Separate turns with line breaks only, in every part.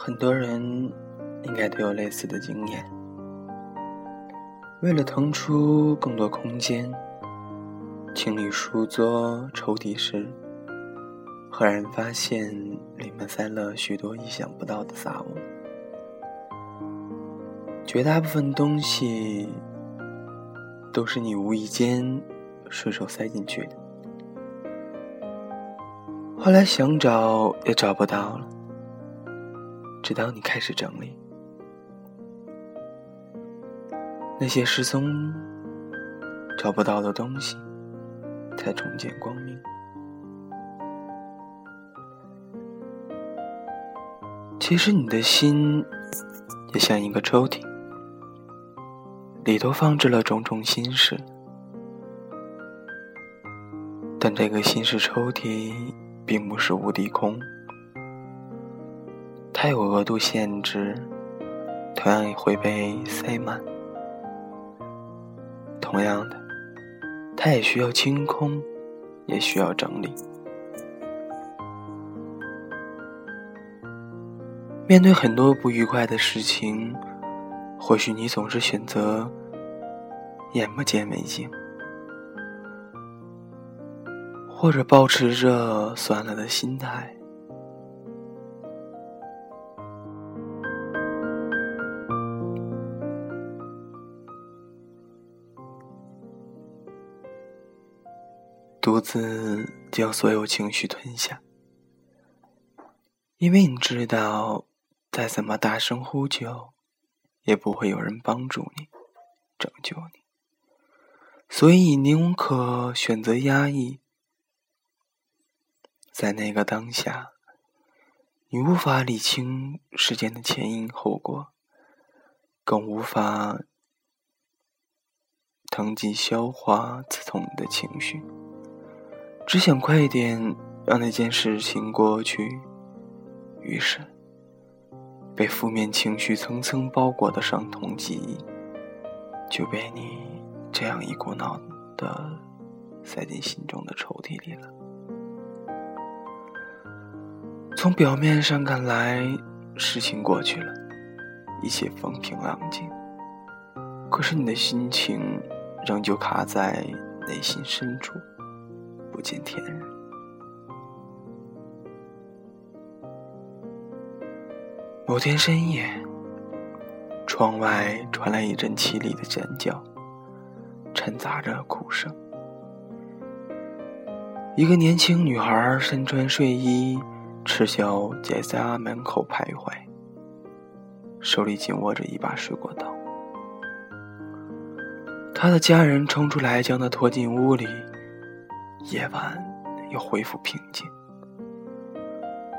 很多人应该都有类似的经验。为了腾出更多空间，清理书桌、抽屉时，赫然发现里面塞了许多意想不到的杂物。绝大部分东西都是你无意间顺手塞进去的，后来想找也找不到了。直到你开始整理，那些失踪、找不到的东西，才重见光明。其实你的心也像一个抽屉，里头放置了种种心事，但这个心事抽屉并不是无底空。它有额度限制，同样也会被塞满。同样的，它也需要清空，也需要整理。面对很多不愉快的事情，或许你总是选择眼不见为净，或者保持着算了的心态。独自将所有情绪吞下，因为你知道，再怎么大声呼救，也不会有人帮助你、拯救你，所以你宁可选择压抑。在那个当下，你无法理清事件的前因后果，更无法腾记消化刺痛你的情绪。只想快一点让那件事情过去，于是被负面情绪层层包裹的伤痛记忆，就被你这样一股脑的塞进心中的抽屉里了。从表面上看来，事情过去了，一切风平浪静，可是你的心情仍旧卡在内心深处。不见天日。某天深夜，窗外传来一阵凄厉的尖叫，掺杂着哭声。一个年轻女孩身穿睡衣，赤脚在家门口徘徊，手里紧握着一把水果刀。她的家人冲出来，将她拖进屋里。夜晚又恢复平静，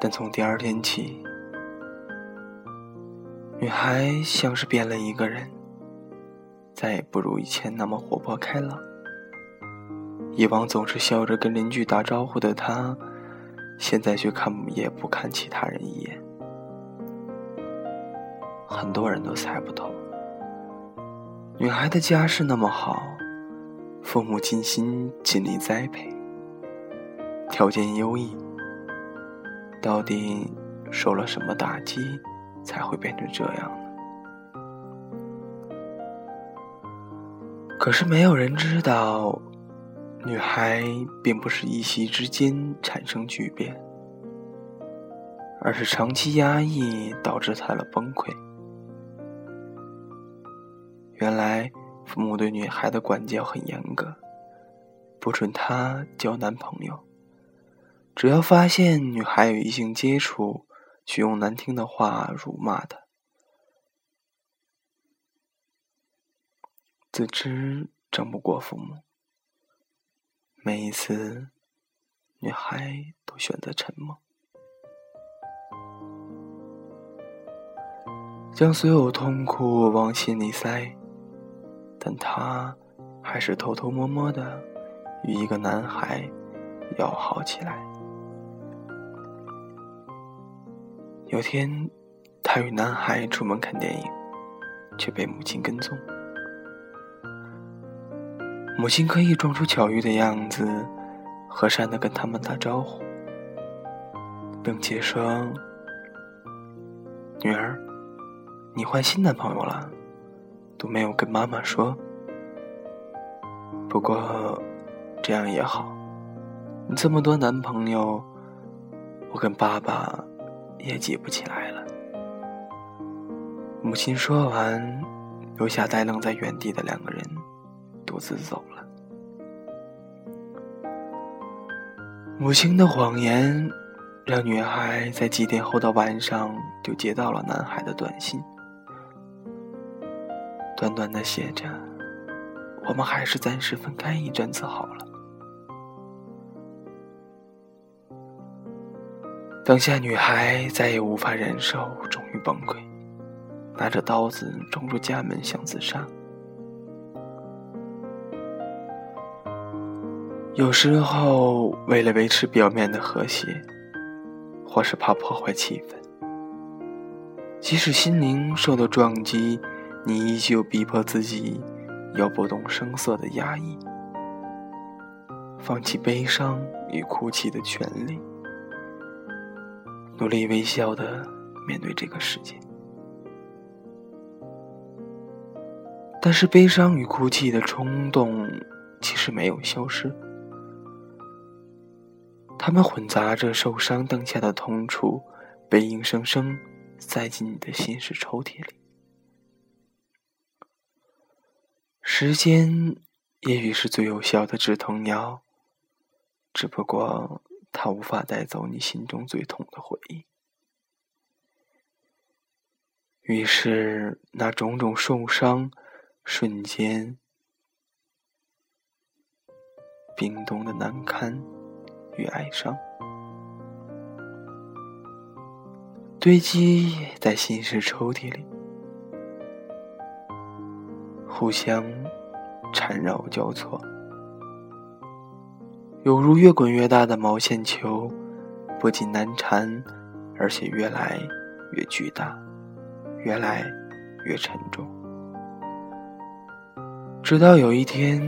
但从第二天起，女孩像是变了一个人，再也不如以前那么活泼开朗。以往总是笑着跟邻居打招呼的她，现在却看也不看其他人一眼。很多人都猜不透，女孩的家世那么好。父母尽心尽力栽培，条件优异，到底受了什么打击，才会变成这样呢？可是没有人知道，女孩并不是一夕之间产生巨变，而是长期压抑导致她的崩溃。原来。父母对女孩的管教很严格，不准她交男朋友。只要发现女孩有异性接触，就用难听的话辱骂她。自知争不过父母，每一次，女孩都选择沉默，将所有痛苦往心里塞。但他还是偷偷摸摸的与一个男孩要好起来。有天，他与男孩出门看电影，却被母亲跟踪。母亲刻意装出巧遇的样子，和善的跟他们打招呼，并且说：“女儿，你换新男朋友了，都没有跟妈妈说。不过这样也好，这么多男朋友，我跟爸爸也记不起来了。”母亲说完，留下呆愣在原地的两个人，独自走了。母亲的谎言，让女孩在几点后的晚上就接到了男孩的短信，短短的写着：“我们还是暂时分开一阵子好了。”当下，女孩再也无法忍受，终于崩溃。拿着刀子冲出家门想自杀。有时候，为了维持表面的和谐，或是怕破坏气氛，即使心灵受到撞击，你依旧逼迫自己要不动声色的压抑，放弃悲伤与哭泣的权利，努力微笑的面对这个世界。但是，悲伤与哭泣的冲动其实没有消失，它们混杂着受伤当下的痛楚，被硬生生塞进你的心事抽屉里。时间也许是最有效的止痛药，只不过它无法带走你心中最痛的回忆。于是，那种种受伤。瞬间冰冻的难堪与哀伤，堆积在心事抽屉里，互相缠绕交错，犹如越滚越大的毛线球，不仅难缠，而且越来越巨大，越来越沉重。直到有一天，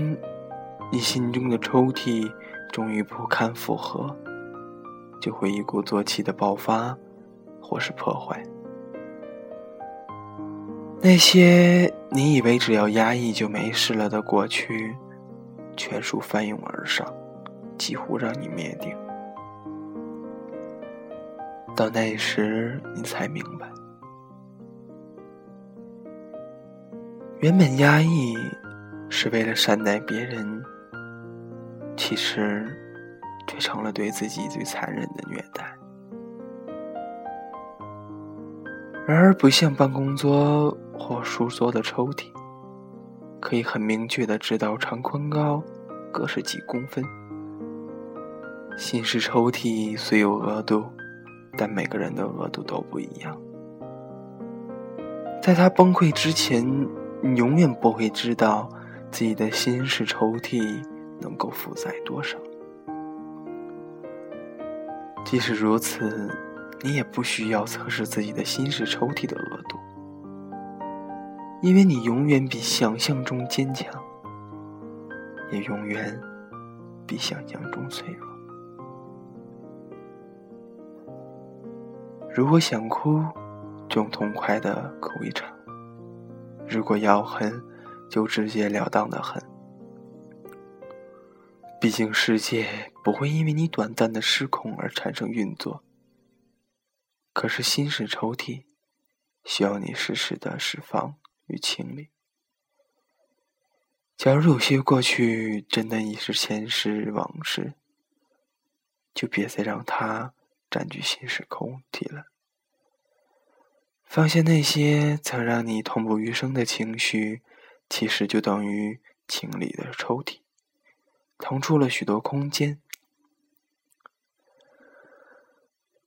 你心中的抽屉终于不堪负荷，就会一鼓作气的爆发，或是破坏。那些你以为只要压抑就没事了的过去，全数翻涌而上，几乎让你灭顶。到那时，你才明白，原本压抑。是为了善待别人，其实却成了对自己最残忍的虐待。然而，不像办公桌或书桌的抽屉，可以很明确的知道长宽高各是几公分。心事抽屉虽有额度，但每个人的额度都不一样。在他崩溃之前，你永远不会知道。自己的心事抽屉能够负载多少？即使如此，你也不需要测试自己的心事抽屉的额度，因为你永远比想象中坚强，也永远比想象中脆弱。如果想哭，就痛快的哭一场；如果要恨，就直截了当的恨。毕竟世界不会因为你短暂的失控而产生运作。可是心事抽屉需要你适时的释放与清理。假如有些过去真的已是前世往事，就别再让它占据心事空地了。放下那些曾让你痛不欲生的情绪。其实就等于清理的抽屉，腾出了许多空间，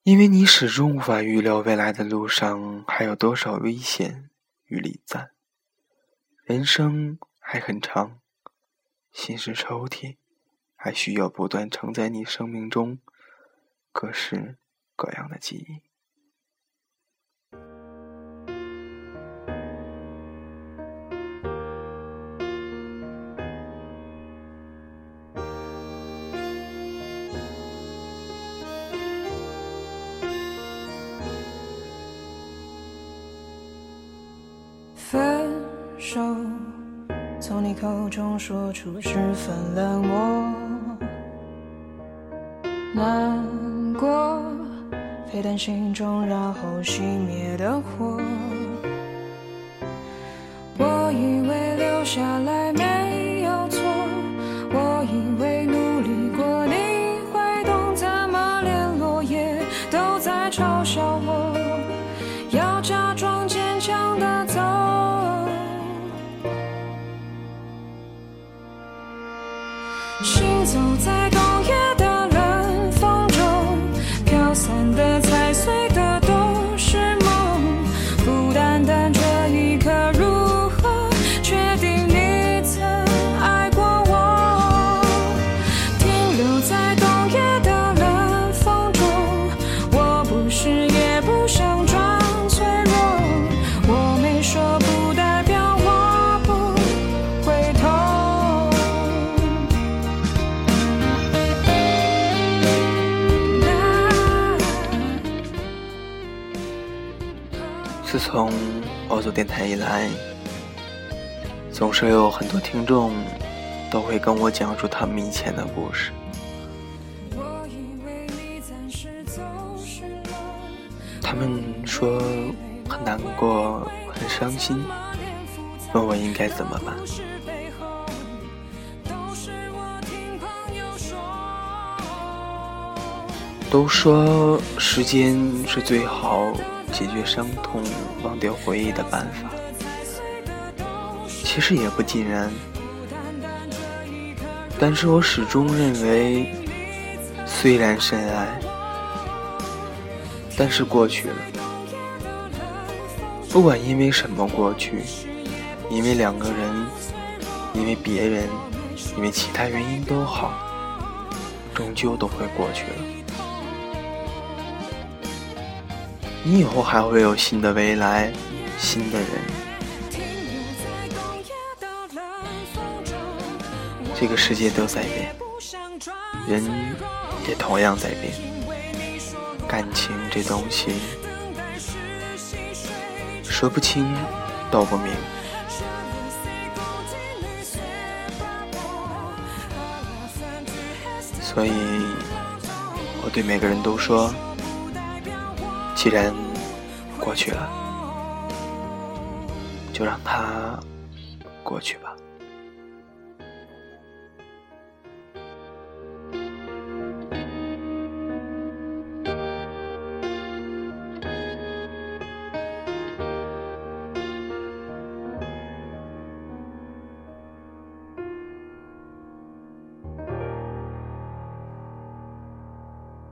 因为你始终无法预料未来的路上还有多少危险与礼赞。人生还很长，心是抽屉还需要不断承载你生命中各式各样的记忆。
手，从你口中说出十分冷漠，难过沸腾心中，然后熄灭的火。我以为留下来走在
从我做电台以来，总是有很多听众都会跟我讲述他们以前的故事。他们说很难过、很伤心，问我应该怎么办。都说时间是最好解决伤痛、忘掉回忆的办法，其实也不尽然。但是我始终认为，虽然深爱，但是过去了。不管因为什么过去，因为两个人，因为别人，因为其他原因都好，终究都会过去了。你以后还会有新的未来，新的人。这个世界都在变，人也同样在变。感情这东西，说不清，道不明。所以，我对每个人都说。既然过去了，就让它过去吧。